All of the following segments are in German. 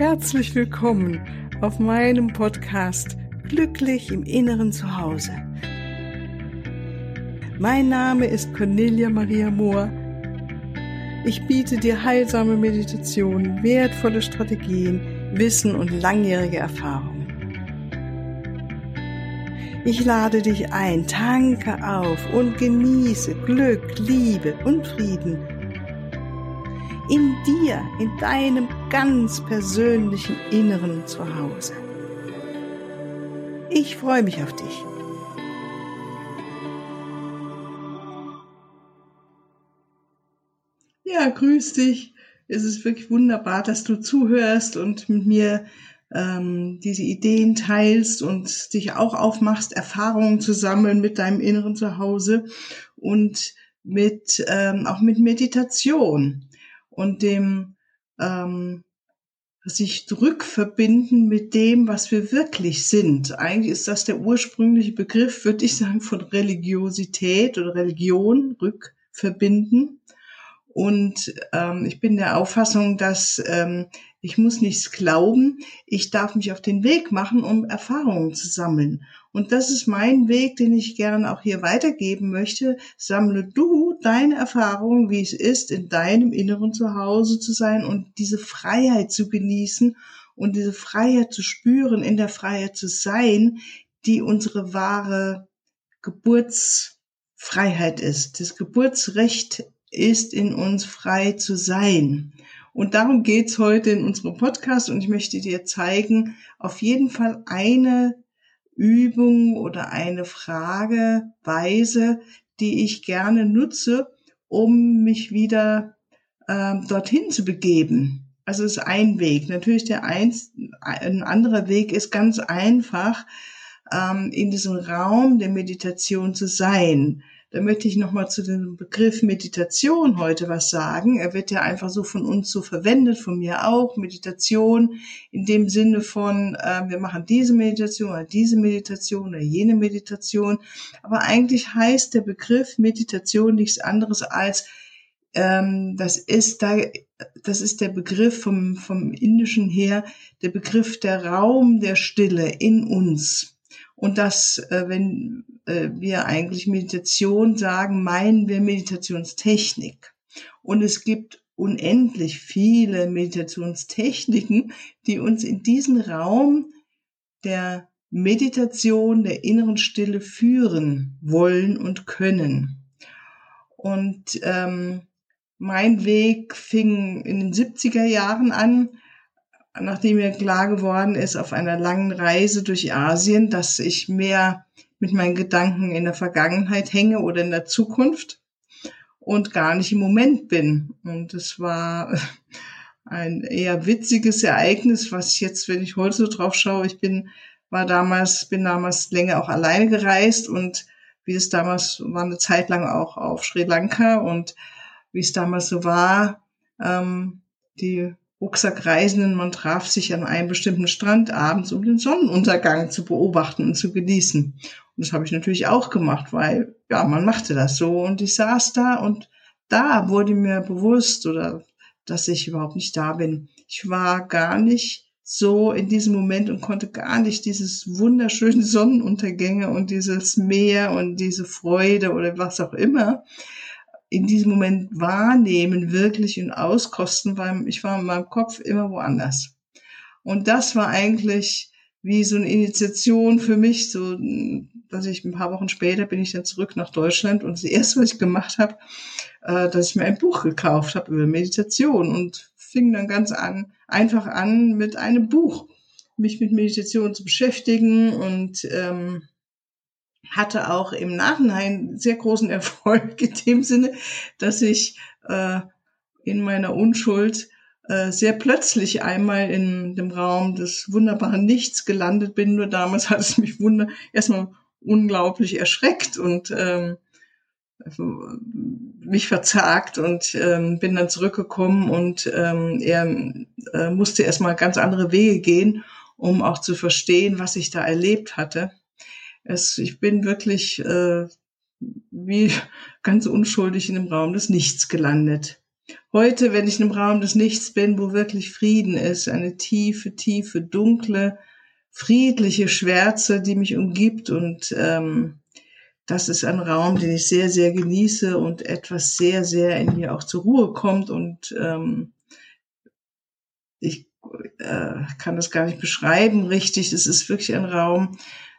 Herzlich willkommen auf meinem Podcast Glücklich im Inneren Zuhause. Mein Name ist Cornelia Maria Mohr. Ich biete dir heilsame Meditationen, wertvolle Strategien, Wissen und langjährige Erfahrungen. Ich lade dich ein, tanke auf und genieße Glück, Liebe und Frieden in dir, in deinem ganz persönlichen Inneren zu Hause. Ich freue mich auf dich. Ja, grüß dich. Es ist wirklich wunderbar, dass du zuhörst und mit mir ähm, diese Ideen teilst und dich auch aufmachst, Erfahrungen zu sammeln mit deinem inneren Zuhause und mit ähm, auch mit Meditation und dem ähm, sich rückverbinden mit dem, was wir wirklich sind. Eigentlich ist das der ursprüngliche Begriff, würde ich sagen, von Religiosität oder Religion, rückverbinden. Und ähm, ich bin der Auffassung, dass ähm, ich muss nichts glauben, ich darf mich auf den Weg machen, um Erfahrungen zu sammeln. Und das ist mein Weg, den ich gerne auch hier weitergeben möchte. Sammle du deine Erfahrungen, wie es ist, in deinem inneren Zuhause zu sein und diese Freiheit zu genießen und diese Freiheit zu spüren, in der Freiheit zu sein, die unsere wahre Geburtsfreiheit ist. Das Geburtsrecht ist in uns frei zu sein. Und darum geht's heute in unserem Podcast und ich möchte dir zeigen, auf jeden Fall eine Übung oder eine Frageweise, die ich gerne nutze, um mich wieder ähm, dorthin zu begeben. Also ist ein Weg. Natürlich der eins, ein anderer Weg ist ganz einfach, ähm, in diesem Raum der Meditation zu sein. Da möchte ich nochmal zu dem Begriff Meditation heute was sagen. Er wird ja einfach so von uns so verwendet, von mir auch. Meditation in dem Sinne von, äh, wir machen diese Meditation oder diese Meditation oder jene Meditation. Aber eigentlich heißt der Begriff Meditation nichts anderes als, ähm, das ist da, das ist der Begriff vom, vom Indischen her, der Begriff der Raum der Stille in uns. Und das, äh, wenn äh, wir eigentlich Meditation sagen, meinen wir Meditationstechnik. Und es gibt unendlich viele Meditationstechniken, die uns in diesen Raum der Meditation, der inneren Stille führen wollen und können. Und ähm, mein Weg fing in den 70er Jahren an, nachdem mir klar geworden ist auf einer langen Reise durch Asien, dass ich mehr mit meinen Gedanken in der Vergangenheit hänge oder in der Zukunft und gar nicht im Moment bin. Und es war ein eher witziges Ereignis, was ich jetzt, wenn ich heute so drauf schaue, ich bin, war damals, bin damals länger auch alleine gereist und wie es damals war eine Zeit lang auch auf Sri Lanka und wie es damals so war, ähm, die Rucksackreisenden, man traf sich an einem bestimmten Strand abends, um den Sonnenuntergang zu beobachten und zu genießen. Und das habe ich natürlich auch gemacht, weil ja, man machte das so und ich saß da und da wurde mir bewusst oder dass ich überhaupt nicht da bin. Ich war gar nicht so in diesem Moment und konnte gar nicht dieses wunderschöne Sonnenuntergänge und dieses Meer und diese Freude oder was auch immer in diesem Moment wahrnehmen wirklich und auskosten, weil ich war in meinem Kopf immer woanders. Und das war eigentlich wie so eine Initiation für mich, so dass ich ein paar Wochen später bin ich dann zurück nach Deutschland und das erste, was ich gemacht habe, äh, dass ich mir ein Buch gekauft habe über Meditation und fing dann ganz an, einfach an mit einem Buch, mich mit Meditation zu beschäftigen und ähm, hatte auch im Nachhinein sehr großen Erfolg in dem Sinne, dass ich äh, in meiner Unschuld äh, sehr plötzlich einmal in dem Raum des wunderbaren Nichts gelandet bin. Nur damals hat es mich wunder erstmal unglaublich erschreckt und ähm, mich verzagt und ähm, bin dann zurückgekommen und ähm, er äh, musste erstmal ganz andere Wege gehen, um auch zu verstehen, was ich da erlebt hatte. Es, ich bin wirklich äh, wie ganz unschuldig in dem Raum des Nichts gelandet. heute, wenn ich in einem Raum des Nichts bin, wo wirklich Frieden ist, eine tiefe, tiefe, dunkle, friedliche Schwärze, die mich umgibt und ähm, das ist ein Raum, den ich sehr, sehr genieße und etwas sehr, sehr in mir auch zur Ruhe kommt und ähm, ich äh, kann das gar nicht beschreiben richtig. Es ist wirklich ein Raum,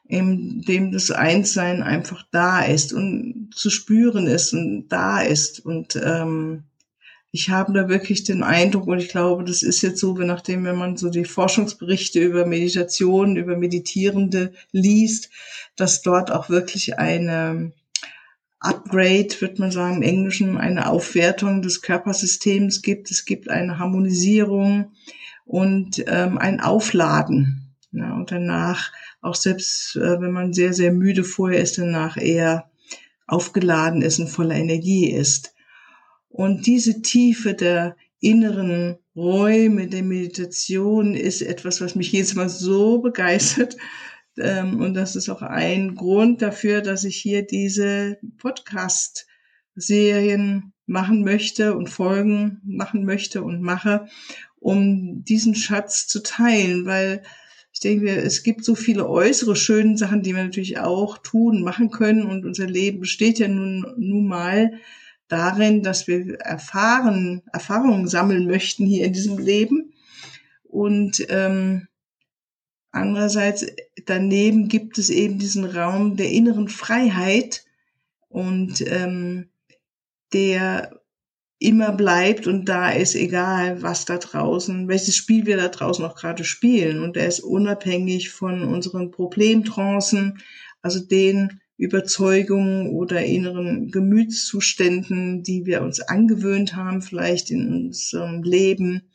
in dem das Einssein einfach da ist und zu spüren ist und da ist und ähm, ich habe da wirklich den Eindruck, und ich glaube, das ist jetzt so, nachdem, wenn man so die Forschungsberichte über Meditation, über Meditierende liest, dass dort auch wirklich eine Upgrade, wird man sagen im Englischen, eine Aufwertung des Körpersystems gibt. Es gibt eine Harmonisierung und ähm, ein Aufladen. Ja, und danach, auch selbst äh, wenn man sehr, sehr müde vorher ist, danach eher aufgeladen ist und voller Energie ist. Und diese Tiefe der inneren Räume der Meditation ist etwas, was mich jedes Mal so begeistert. Ähm, und das ist auch ein Grund dafür, dass ich hier diese Podcast-Serien machen möchte und Folgen machen möchte und mache, um diesen Schatz zu teilen, weil ich denke, es gibt so viele äußere schöne Sachen, die wir natürlich auch tun, machen können und unser Leben besteht ja nun, nun mal darin, dass wir erfahren, Erfahrungen sammeln möchten hier in diesem Leben. Und ähm, andererseits daneben gibt es eben diesen Raum der inneren Freiheit und ähm, der immer bleibt und da ist, egal was da draußen, welches Spiel wir da draußen auch gerade spielen. Und der ist unabhängig von unseren Problemtrancen, also den Überzeugungen oder inneren Gemütszuständen, die wir uns angewöhnt haben, vielleicht in unserem Leben,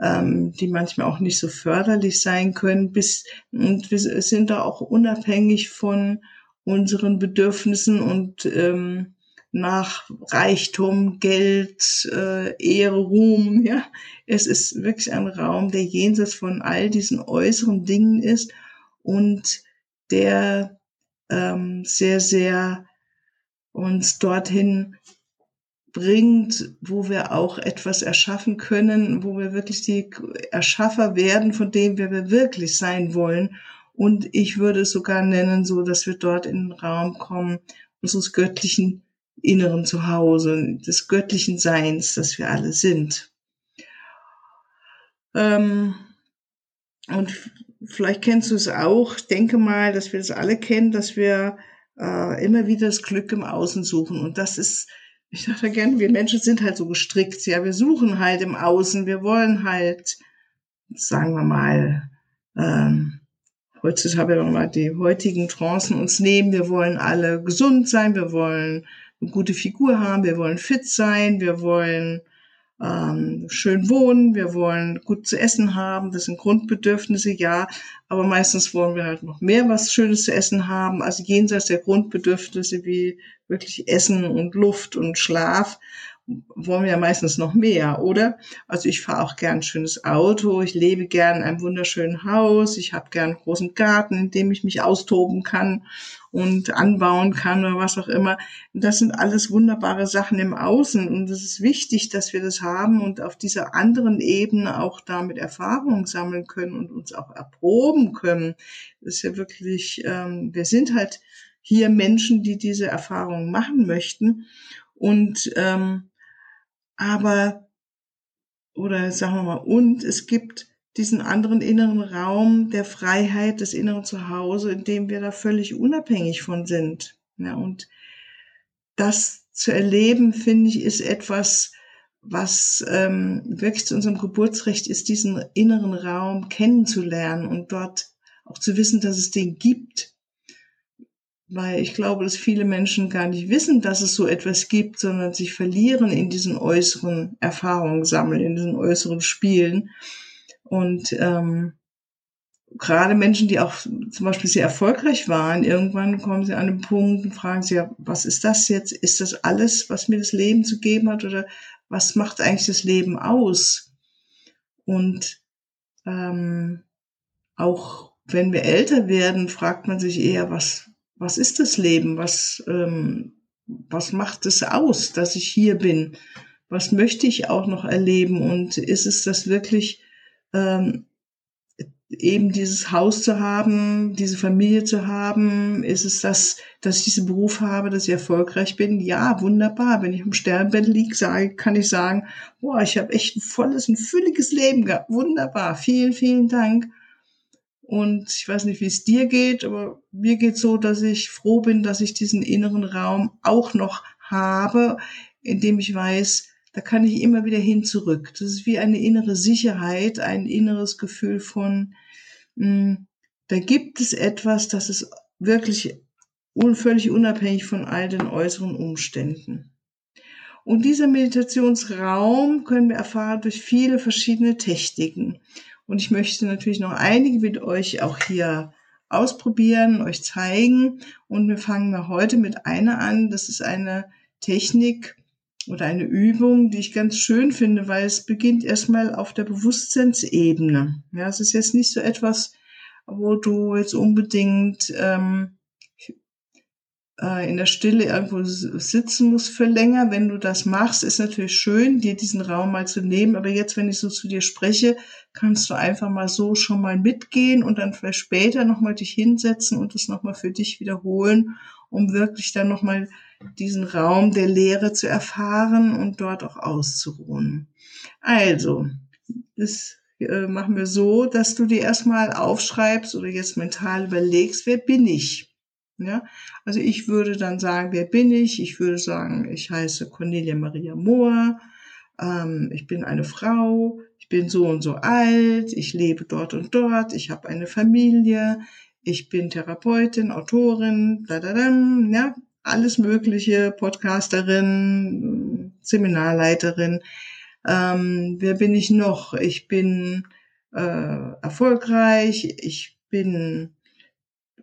ähm, die manchmal auch nicht so förderlich sein können, bis, und wir sind da auch unabhängig von unseren Bedürfnissen und ähm, nach Reichtum, Geld, äh, Ehre, Ruhm. Ja, es ist wirklich ein Raum, der jenseits von all diesen äußeren Dingen ist und der ähm, sehr, sehr uns dorthin bringt, wo wir auch etwas erschaffen können, wo wir wirklich die Erschaffer werden, von dem wir wirklich sein wollen. Und ich würde es sogar nennen, so dass wir dort in den Raum kommen, unseres göttlichen inneren Zuhause, des göttlichen Seins, das wir alle sind. Ähm, und vielleicht kennst du es auch, ich denke mal, dass wir das alle kennen, dass wir äh, immer wieder das Glück im Außen suchen. Und das ist, ich dachte gerne, wir Menschen sind halt so gestrickt, ja, wir suchen halt im Außen, wir wollen halt, sagen wir mal, ähm, heutzutage haben wir mal die heutigen Trancen uns nehmen, wir wollen alle gesund sein, wir wollen eine gute Figur haben, wir wollen fit sein, wir wollen ähm, schön wohnen, wir wollen gut zu essen haben, das sind Grundbedürfnisse, ja, aber meistens wollen wir halt noch mehr was Schönes zu essen haben, also jenseits der Grundbedürfnisse wie wirklich Essen und Luft und Schlaf wollen wir ja meistens noch mehr, oder? Also ich fahre auch gern ein schönes Auto, ich lebe gern in einem wunderschönen Haus, ich habe gern einen großen Garten, in dem ich mich austoben kann und anbauen kann oder was auch immer. Das sind alles wunderbare Sachen im Außen und es ist wichtig, dass wir das haben und auf dieser anderen Ebene auch damit Erfahrung sammeln können und uns auch erproben können. Das ist ja wirklich, ähm, wir sind halt hier Menschen, die diese Erfahrung machen möchten und ähm, aber, oder sagen wir mal, und es gibt diesen anderen inneren Raum der Freiheit, des inneren Zuhause, in dem wir da völlig unabhängig von sind. Ja, und das zu erleben, finde ich, ist etwas, was ähm, wirklich zu unserem Geburtsrecht ist, diesen inneren Raum kennenzulernen und dort auch zu wissen, dass es den gibt weil ich glaube, dass viele Menschen gar nicht wissen, dass es so etwas gibt, sondern sich verlieren in diesen äußeren Erfahrungen sammeln, in diesen äußeren Spielen. Und ähm, gerade Menschen, die auch zum Beispiel sehr erfolgreich waren, irgendwann kommen sie an einen Punkt und fragen sich, ja, was ist das jetzt? Ist das alles, was mir das Leben zu geben hat? Oder was macht eigentlich das Leben aus? Und ähm, auch wenn wir älter werden, fragt man sich eher, was, was ist das Leben? Was, ähm, was macht es aus, dass ich hier bin? was möchte ich auch noch erleben und ist es das wirklich ähm, eben dieses Haus zu haben, diese Familie zu haben? Ist es das, dass ich diesen Beruf habe, dass ich erfolgreich bin? Ja, wunderbar. Wenn ich im Sternbett sage, kann ich sagen, boah, ich habe echt ein volles, ein fülliges Leben gehabt. Wunderbar. Vielen, vielen Dank. Und ich weiß nicht, wie es dir geht, aber mir geht so, dass ich froh bin, dass ich diesen inneren Raum auch noch habe, in dem ich weiß, da kann ich immer wieder hin zurück. Das ist wie eine innere Sicherheit, ein inneres Gefühl von, mh, hm, da gibt es etwas, das ist wirklich un völlig unabhängig von all den äußeren Umständen. Und dieser Meditationsraum können wir erfahren durch viele verschiedene Techniken. Und ich möchte natürlich noch einige mit euch auch hier ausprobieren, euch zeigen. Und wir fangen mal heute mit einer an. Das ist eine Technik, oder eine Übung, die ich ganz schön finde, weil es beginnt erstmal auf der Bewusstseinsebene. Ja, es ist jetzt nicht so etwas, wo du jetzt unbedingt ähm, äh, in der Stille irgendwo sitzen musst für länger. Wenn du das machst, ist natürlich schön, dir diesen Raum mal zu nehmen. Aber jetzt, wenn ich so zu dir spreche, kannst du einfach mal so schon mal mitgehen und dann vielleicht später nochmal dich hinsetzen und das nochmal für dich wiederholen, um wirklich dann nochmal diesen Raum der Lehre zu erfahren und dort auch auszuruhen. Also, das äh, machen wir so, dass du dir erstmal aufschreibst oder jetzt mental überlegst, wer bin ich? Ja, also ich würde dann sagen, wer bin ich? Ich würde sagen, ich heiße Cornelia Maria Mohr, ähm, ich bin eine Frau, ich bin so und so alt, ich lebe dort und dort, ich habe eine Familie, ich bin Therapeutin, Autorin, da, da, da, ja, alles Mögliche, Podcasterin, Seminarleiterin. Ähm, wer bin ich noch? Ich bin äh, erfolgreich, ich bin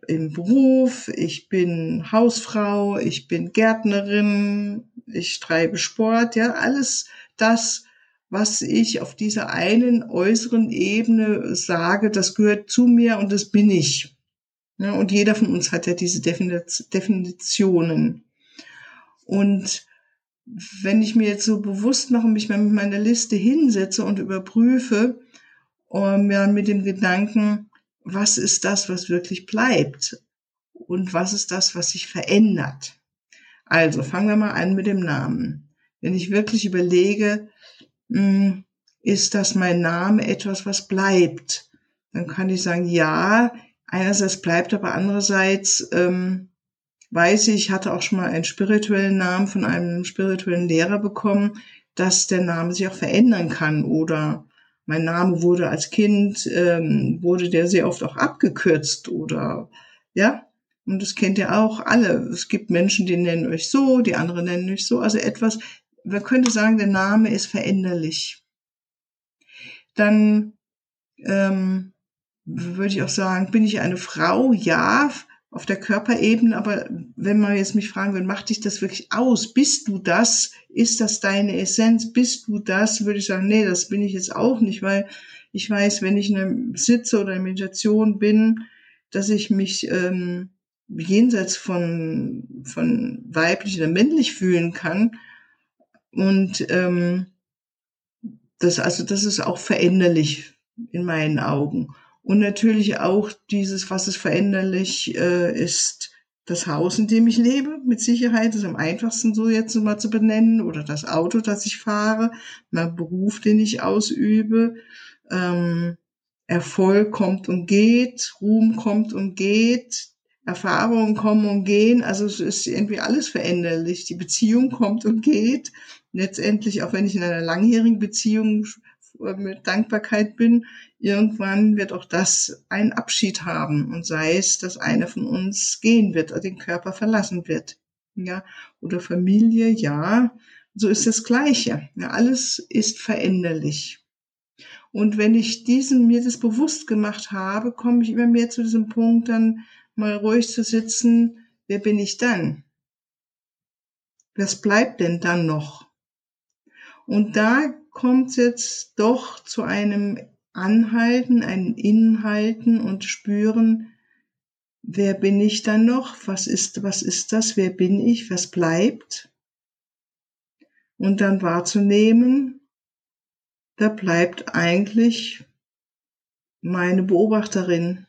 im Beruf, ich bin Hausfrau, ich bin Gärtnerin, ich treibe Sport, ja, alles das, was ich auf dieser einen äußeren Ebene sage, das gehört zu mir und das bin ich. Ja, und jeder von uns hat ja diese Definitionen. Und wenn ich mir jetzt so bewusst mache mich mal mit meiner Liste hinsetze und überprüfe, um, ja, mit dem Gedanken, was ist das, was wirklich bleibt? Und was ist das, was sich verändert? Also fangen wir mal an mit dem Namen. Wenn ich wirklich überlege, hm, ist das mein Name etwas, was bleibt? Dann kann ich sagen, ja, einerseits bleibt, aber andererseits ähm, weiß ich, hatte auch schon mal einen spirituellen Namen von einem spirituellen Lehrer bekommen, dass der Name sich auch verändern kann oder mein Name wurde als Kind, ähm, wurde der sehr oft auch abgekürzt oder ja, und das kennt ihr auch alle. Es gibt Menschen, die nennen euch so, die anderen nennen euch so. Also etwas, man könnte sagen, der Name ist veränderlich. Dann ähm, würde ich auch sagen, bin ich eine Frau? Ja, auf der Körperebene, aber wenn man jetzt mich fragen würde, macht dich das wirklich aus? Bist du das? Ist das deine Essenz? Bist du das? Würde ich sagen, nee, das bin ich jetzt auch nicht, weil ich weiß, wenn ich in einem Sitze oder in Meditation bin, dass ich mich ähm, jenseits von, von weiblich oder männlich fühlen kann. Und ähm, das, also das ist auch veränderlich in meinen Augen. Und natürlich auch dieses, was es veränderlich äh, ist, das Haus, in dem ich lebe, mit Sicherheit ist am einfachsten so jetzt mal zu benennen, oder das Auto, das ich fahre, mein Beruf, den ich ausübe. Ähm, Erfolg kommt und geht, Ruhm kommt und geht, Erfahrungen kommen und gehen. Also es ist irgendwie alles veränderlich. Die Beziehung kommt und geht. Letztendlich, auch wenn ich in einer langjährigen Beziehung mit Dankbarkeit bin, irgendwann wird auch das einen Abschied haben und sei es, dass einer von uns gehen wird, oder den Körper verlassen wird. Ja, oder Familie, ja, so ist das Gleiche. Ja, alles ist veränderlich. Und wenn ich diesen, mir das bewusst gemacht habe, komme ich immer mehr zu diesem Punkt, dann mal ruhig zu sitzen, wer bin ich dann? Was bleibt denn dann noch? Und da kommt jetzt doch zu einem Anhalten, ein Inhalten und Spüren, wer bin ich dann noch? Was ist, was ist das? Wer bin ich? Was bleibt? Und dann wahrzunehmen, da bleibt eigentlich meine Beobachterin.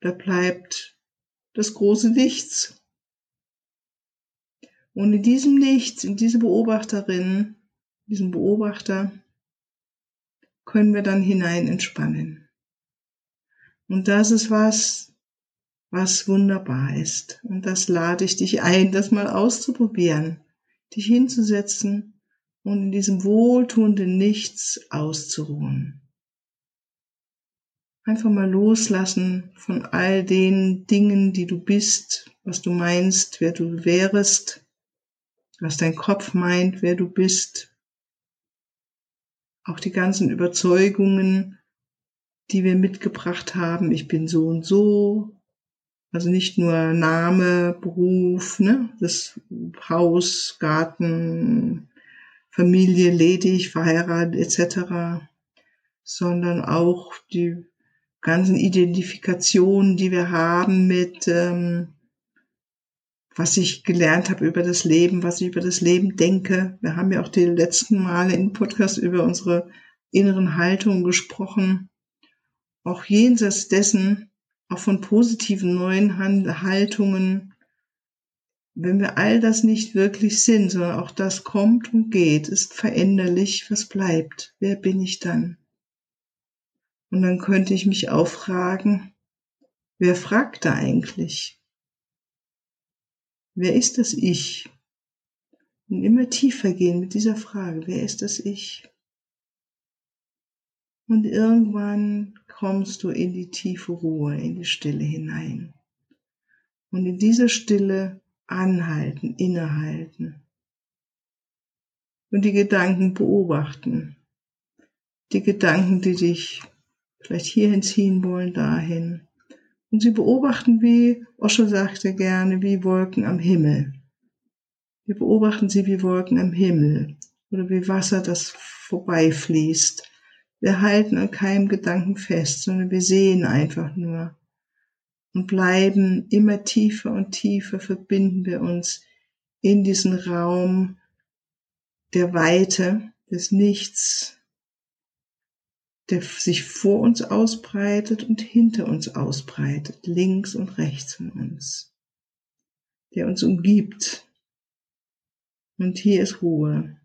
Da bleibt das große Nichts. Und in diesem Nichts, in diese Beobachterin, diesen Beobachter, können wir dann hinein entspannen. Und das ist was, was wunderbar ist. Und das lade ich dich ein, das mal auszuprobieren, dich hinzusetzen und in diesem wohltuenden Nichts auszuruhen. Einfach mal loslassen von all den Dingen, die du bist, was du meinst, wer du wärest, was dein Kopf meint, wer du bist. Auch die ganzen Überzeugungen, die wir mitgebracht haben. Ich bin so und so. Also nicht nur Name, Beruf, ne, das Haus, Garten, Familie, ledig, verheiratet etc., sondern auch die ganzen Identifikationen, die wir haben mit, ähm, was ich gelernt habe über das Leben, was ich über das Leben denke. Wir haben ja auch die letzten Male im Podcast über unsere inneren Haltungen gesprochen. Auch jenseits dessen, auch von positiven neuen Haltungen, wenn wir all das nicht wirklich sind, sondern auch das kommt und geht, ist veränderlich, was bleibt? Wer bin ich dann? Und dann könnte ich mich auch fragen, wer fragt da eigentlich? Wer ist das Ich? Und immer tiefer gehen mit dieser Frage, wer ist das Ich? Und irgendwann kommst du in die tiefe Ruhe, in die Stille hinein. Und in dieser Stille anhalten, innehalten. Und die Gedanken beobachten. Die Gedanken, die dich vielleicht hierhin ziehen wollen, dahin. Und sie beobachten, wie Osho sagte gerne, wie Wolken am Himmel. Wir beobachten sie wie Wolken am Himmel oder wie Wasser, das vorbeifließt. Wir halten an keinem Gedanken fest, sondern wir sehen einfach nur und bleiben immer tiefer und tiefer, verbinden wir uns in diesen Raum der Weite, des Nichts, der sich vor uns ausbreitet und hinter uns ausbreitet, links und rechts von uns, der uns umgibt. Und hier ist Ruhe.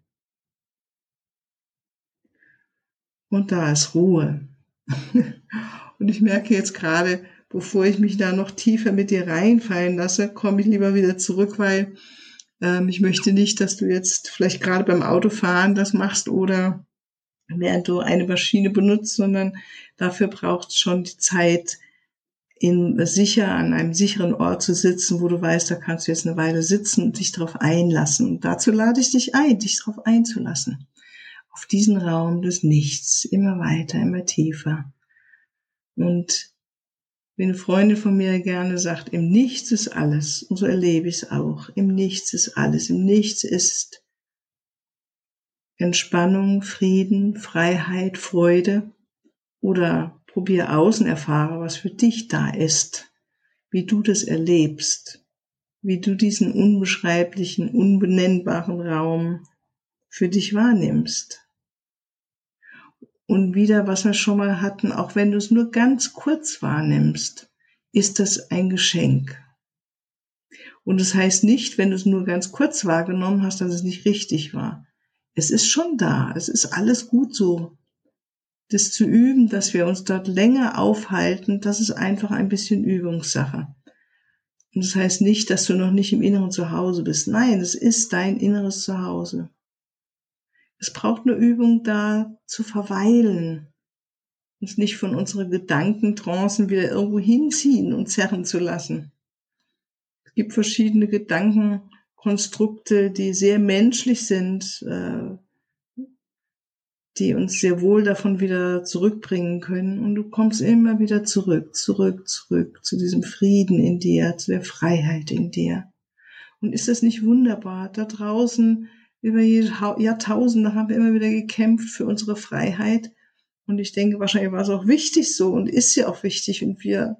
Und da ist Ruhe. und ich merke jetzt gerade, bevor ich mich da noch tiefer mit dir reinfallen lasse, komme ich lieber wieder zurück, weil ähm, ich möchte nicht, dass du jetzt vielleicht gerade beim Autofahren das machst oder während du eine Maschine benutzt, sondern dafür braucht es schon die Zeit, in sicher an einem sicheren Ort zu sitzen, wo du weißt, da kannst du jetzt eine Weile sitzen und dich darauf einlassen. Und dazu lade ich dich ein, dich darauf einzulassen. Auf diesen Raum des Nichts, immer weiter, immer tiefer. Und wie eine Freundin von mir gerne sagt, im Nichts ist alles. Und so erlebe ich es auch. Im Nichts ist alles. Im Nichts ist Entspannung, Frieden, Freiheit, Freude oder probier aus und erfahre, was für dich da ist, wie du das erlebst, wie du diesen unbeschreiblichen, unbenennbaren Raum für dich wahrnimmst. Und wieder, was wir schon mal hatten, auch wenn du es nur ganz kurz wahrnimmst, ist das ein Geschenk. Und das heißt nicht, wenn du es nur ganz kurz wahrgenommen hast, dass es nicht richtig war es ist schon da, es ist alles gut so. Das zu üben, dass wir uns dort länger aufhalten, das ist einfach ein bisschen Übungssache. Und das heißt nicht, dass du noch nicht im inneren Zuhause bist. Nein, es ist dein inneres Zuhause. Es braucht eine Übung da zu verweilen, uns nicht von unseren Gedankentrancen wieder irgendwo hinziehen und zerren zu lassen. Es gibt verschiedene Gedanken, Konstrukte, die sehr menschlich sind, äh, die uns sehr wohl davon wieder zurückbringen können. Und du kommst immer wieder zurück, zurück, zurück zu diesem Frieden in dir, zu der Freiheit in dir. Und ist das nicht wunderbar? Da draußen über Jahrtausende haben wir immer wieder gekämpft für unsere Freiheit. Und ich denke, wahrscheinlich war es auch wichtig so und ist ja auch wichtig. Und wir,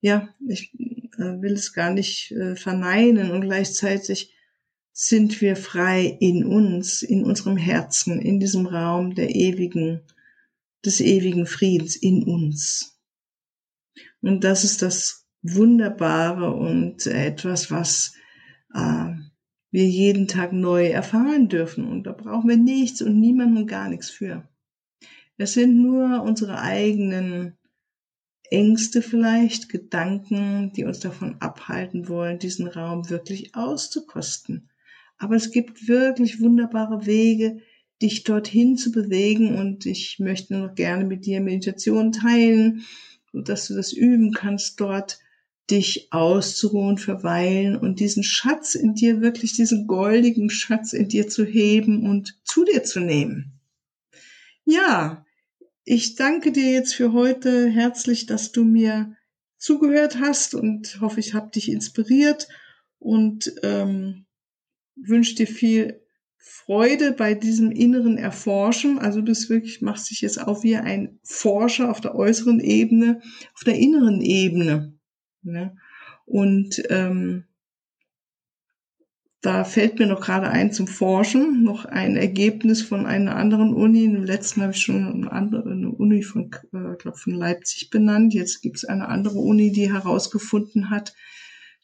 ja, ich will es gar nicht äh, verneinen und gleichzeitig sind wir frei in uns, in unserem Herzen, in diesem Raum der ewigen, des ewigen Friedens in uns. Und das ist das Wunderbare und etwas, was äh, wir jeden Tag neu erfahren dürfen. Und da brauchen wir nichts und niemanden und gar nichts für. Es sind nur unsere eigenen Ängste vielleicht, Gedanken, die uns davon abhalten wollen, diesen Raum wirklich auszukosten. Aber es gibt wirklich wunderbare Wege, dich dorthin zu bewegen und ich möchte noch gerne mit dir Meditation teilen, dass du das üben kannst, dort dich auszuruhen, verweilen und diesen Schatz in dir, wirklich diesen goldigen Schatz in dir zu heben und zu dir zu nehmen. Ja, ich danke dir jetzt für heute herzlich, dass du mir zugehört hast und hoffe, ich habe dich inspiriert und ähm, wünsche dir viel Freude bei diesem inneren Erforschen. Also du bist wirklich, machst dich jetzt auch wie ein Forscher auf der äußeren Ebene, auf der inneren Ebene. Ne? Und ähm, da fällt mir noch gerade ein zum Forschen, noch ein Ergebnis von einer anderen Uni. Im letzten habe ich schon eine andere eine Uni von, äh, glaub, von Leipzig benannt. Jetzt gibt es eine andere Uni, die herausgefunden hat,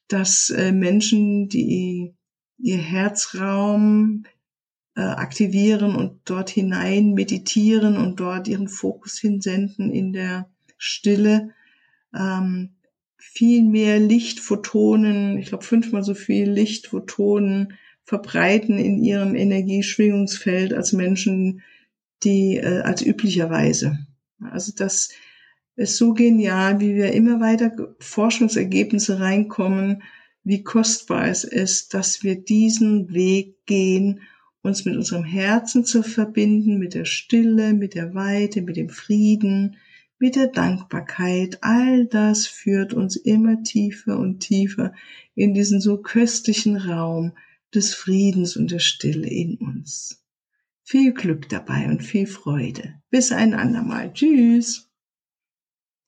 dass äh, Menschen, die ihr Herzraum äh, aktivieren und dort hinein meditieren und dort ihren Fokus hinsenden in der Stille, ähm, viel mehr Lichtphotonen, ich glaube fünfmal so viel Lichtphotonen verbreiten in ihrem Energieschwingungsfeld als Menschen, die äh, als üblicherweise. Also das ist so genial, wie wir immer weiter Forschungsergebnisse reinkommen, wie kostbar es ist, dass wir diesen Weg gehen, uns mit unserem Herzen zu verbinden, mit der Stille, mit der Weite, mit dem Frieden, mit der Dankbarkeit, all das führt uns immer tiefer und tiefer in diesen so köstlichen Raum des Friedens und der Stille in uns. Viel Glück dabei und viel Freude. Bis ein andermal. Tschüss.